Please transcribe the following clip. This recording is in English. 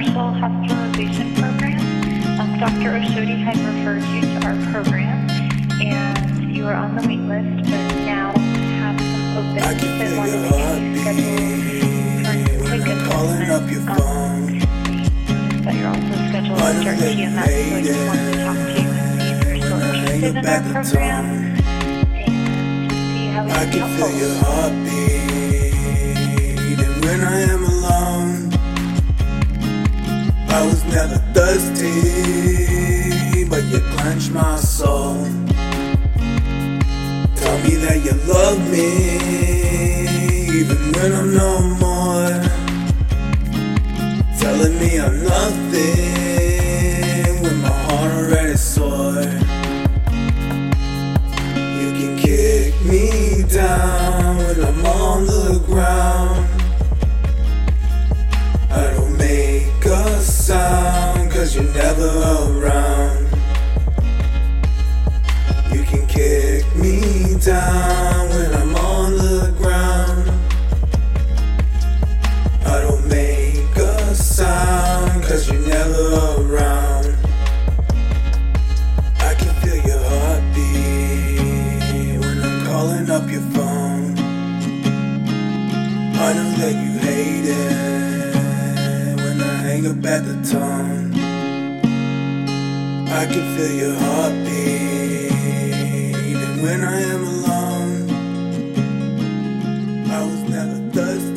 partial hospitalization program. Um, Dr. Oshodi had referred you to our program, and you are on the wait list, but now have some opens I can that feel want to your get you scheduled for heartbeat when quick I'm calling assessment. up your Um, phone. but you're also scheduled I to know start that TMS, so I just wanted to talk to you and see if you're still When I hang interested in our program and see how we I can help feel quenched my soul. Tell me that you love me, even when I'm no more. Telling me I'm nothing when my heart already sore. You can kick me down when I'm on the ground. Down when I'm on the ground. I don't make a sound cause you're never around. I can feel your heartbeat when I'm calling up your phone. I know that you hate it when I hang up at the tone. I can feel your heartbeat even when I am I was never thirsty.